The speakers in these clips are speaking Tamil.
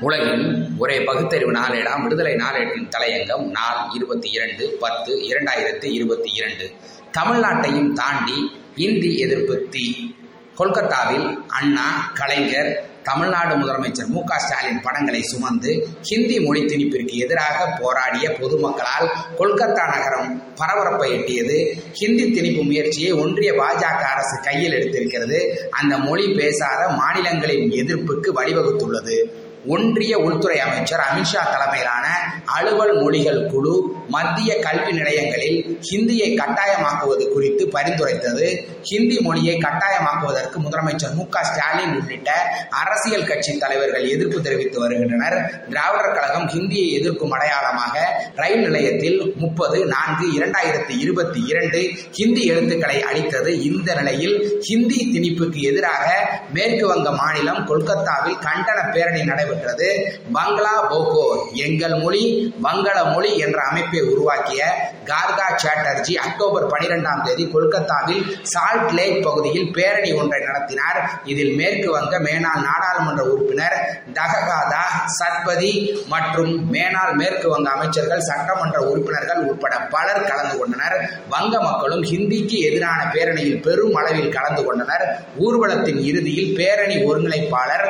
உலகின் ஒரே பகுத்தறிவு நாளேடாம் விடுதலை நாளேட்டின் தலையங்கம் நாள் இருபத்தி இரண்டு பத்து இரண்டாயிரத்தி இருபத்தி இரண்டு தமிழ்நாட்டையும் தாண்டி இந்தி எதிர்ப்பு தீ. கொல்கத்தாவில் அண்ணா கலைஞர் தமிழ்நாடு முதலமைச்சர் மு ஸ்டாலின் படங்களை சுமந்து ஹிந்தி மொழி திணிப்பிற்கு எதிராக போராடிய பொதுமக்களால் கொல்கத்தா நகரம் பரபரப்பை எட்டியது. ஹிந்தி திணிப்பு முயற்சியை ஒன்றிய பாஜக அரசு கையில் எடுத்திருக்கிறது. அந்த மொழி பேசாத மாநிலங்களின் எதிர்ப்புக்கு வழிவகுத்துள்ளது. ஒன்றிய உள்துறை அமைச்சர் அமித்ஷா தலைமையிலான அலுவல் மொழிகள் குழு மத்திய கல்வி நிலையங்களில் ஹிந்தியை கட்டாயமாக்குவது குறித்து பரிந்துரைத்தது. ஹிந்தி மொழியை கட்டாயமாக்குவதற்கு முதலமைச்சர் மு ஸ்டாலின் உள்ளிட்ட அரசியல் கட்சி தலைவர்கள் எதிர்ப்பு தெரிவித்து வருகின்றனர். திராவிடர் கழகம் ஹிந்தியை எதிர்க்கும் அடையாளமாக ரயில் நிலையத்தில் முப்பது நான்கு இரண்டாயிரத்தி இருபத்தி இரண்டு ஹிந்தி எழுத்துக்களை அளித்தது. இந்த நிலையில் ஹிந்தி திணிப்புக்கு எதிராக மேற்கு வங்க மாநிலம் கொல்கத்தாவில் கண்டன பேரணி இருக்கிறது பங்களா போகோ எங்கள் மொழி வங்கள மொழி என்ற அமைப்பை உருவாக்கிய கார்கா சாட்டர்ஜி அக்டோபர் பனிரெண்டாம் தேதி கொல்கத்தாவில் சால்ட் லேக் பகுதியில் பேரணி ஒன்றை நடத்தினார். இதில் மேற்கு வங்க மேனாள் நாடாளுமன்ற உறுப்பினர் தககாதா சத்பதி மற்றும் மேனாள் மேற்கு வங்க அமைச்சர்கள் சட்டமன்ற உறுப்பினர்கள் உட்பட பலர் கலந்து கொண்டனர். வங்க மக்களும் ஹிந்திக்கு எதிரான பேரணியில் பெரும் அளவில் கலந்து கொண்டனர். ஊர்வலத்தின் இறுதியில் பேரணி ஒருங்கிணைப்பாளர்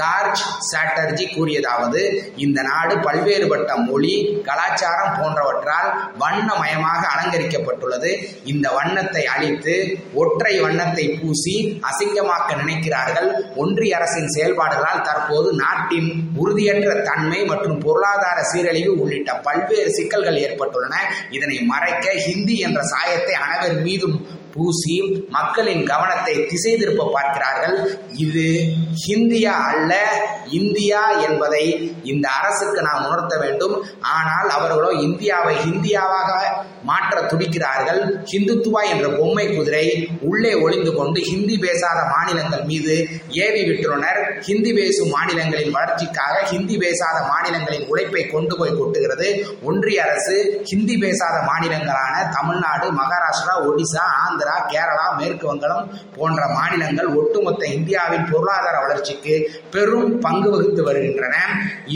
கார்ஜ் சாட்டர் சாட்டர்ஜி கூறியதாவது இந்த நாடு பல்வேறுபட்ட மொழி கலாச்சாரம் போன்றவற்றால் வண்ணமயமாக அலங்கரிக்கப்பட்டுள்ளது. இந்த வண்ணத்தை அழித்து ஒற்றை வண்ணத்தை பூசி அசிங்கமாக்க நினைக்கிறார்கள். ஒன்றிய அரசின் செயல்பாடுகளால் தற்போது நாட்டின் உறுதியற்ற தன்மை மற்றும் பொருளாதார சீரழிவு உள்ளிட்ட பல்வேறு சிக்கல்கள் ஏற்பட்டுள்ளன. இதனை மறைக்க ஹிந்தி என்ற சாயத்தை அனைவர் மீதும் பூசி மக்களின் கவனத்தை திசை திருப்ப பார்க்கிறார்கள். இது ஹிந்தியா அல்ல இந்தியா என்பதை இந்த அரசுக்கு நாம் உணர்த்த வேண்டும். ஆனால் அவர்களோ இந்தியாவை இந்தியாவாக மாற்ற துடிக்கிறார்கள். ஹிந்துத்துவா என்ற பொம்மை குதிரை உள்ளே ஒளிந்து கொண்டு ஹிந்தி பேசாத மாநிலங்கள் மீது ஏவி விட்டுள்ளனர். ஹிந்தி பேசும் மாநிலங்களின் வளர்ச்சிக்காக ஹிந்தி பேசாத மாநிலங்களின் உழைப்பை கொண்டு போய் கொட்டுகிறது. ஒன்றிய அரசு ஹிந்தி பேசாத மாநிலங்களான தமிழ்நாடு மகாராஷ்டிரா ஒடிசா ஆந்திரா கேரளா மேற்கு வங்கம் போன்ற மாநிலங்கள் ஒட்டுமொத்த இந்தியாவின் பொருளாதார வளர்ச்சிக்கு பெரும் பங்கு வகித்து வருகின்றன.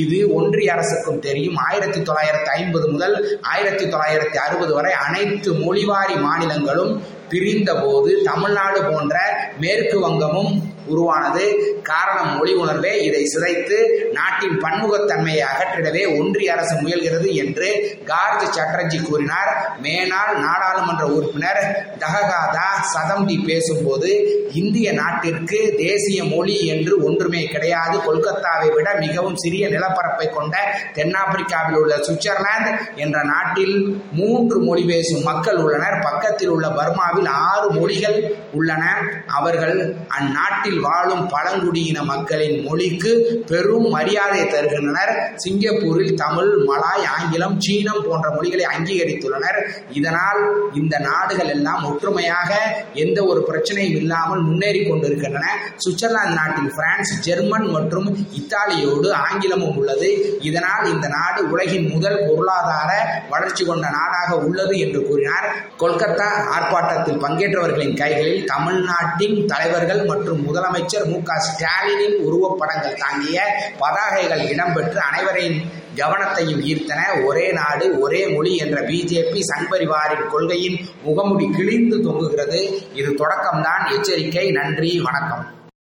இது ஒன்றிய அரசுக்கும் தெரியும். ஆயிரத்தி தொள்ளாயிரத்தி ஐம்பது முதல் ஆயிரத்தி தொள்ளாயிரத்தி அறுபது வரை அனைத்து மொழிவாரி மாநிலங்களும் பிரிந்த போது தமிழ்நாடு போன்ற மேற்கு வங்கமும் உருவானது. காரணம் மொழி உணர்வே இதை சிதைத்து நாட்டின் பன்முகத்தன்மையை அகற்றிடவே ஒன்றிய அரசு முயல்கிறது என்று கார்ஜ் சட்டர்ஜி கூறினார். மேனால் நாடாளுமன்ற உறுப்பினர் தககாதா சதம்தி பேசும்போது இந்திய நாட்டிற்கு தேசிய மொழி என்று ஒன்றுமே கிடையாது. கொல்கத்தாவை விட மிகவும் சிறிய நிலப்பரப்பை கொண்ட தென்னாப்பிரிக்காவில் உள்ள சுவிட்சர்லாந்து என்ற நாட்டில் மூன்று மொழி பேசும் மக்கள் உள்ளனர். பக்கத்தில் உள்ள பர்மாவில் ஆறு மொழிகள் உள்ளன. அவர்கள் அந்நாட்டில் வாழும் பழங்குடியின மக்களின் மொழிக்கு பெரும் மரியாதை தருகின்றனர். சிங்கப்பூரில் தமிழ் மலாய் ஆங்கிலம் சீனம் போன்ற மொழிகளை அங்கீகரித்துள்ளனர். இதனால் இந்த நாடுகள் எல்லாம் ஒற்றுமையாக எந்த ஒரு பிரச்சனையும் இல்லாமல் முன்னேறி கொண்டிருக்கின்றன. சுவிட்சர்லாந்து நாட்டில் பிரான்ஸ் ஜெர்மன் மற்றும் இத்தாலியோடு ஆங்கிலமும் உள்ளது. இதனால் இந்த நாடு உலகின் முதல் பொருளாதார வளர்ச்சி கொண்ட நாடாக உள்ளது என்று கூறினார். கொல்கத்தா ஆர்ப்பாட்டத்தில் பங்கேற்றவர்களின் கைகளில் தமிழ்நாட்டின் தலைவர்கள் மற்றும் முதல் முதலமைச்சர் மு க ஸ்டாலினின் உருவப்படங்கள் தாங்கிய பதாகைகள் இடம்பெற்று அனைவரின் கவனத்தையும் ஈர்த்தன. ஒரே நாடு ஒரே மொழி என்ற பிஜேபி சங்பரிவாரின் கொள்கையின் முகமுடி கிழிந்து தொங்குகிறது. இது தொடக்கம்தான். எச்சரிக்கை. நன்றி. வணக்கம்.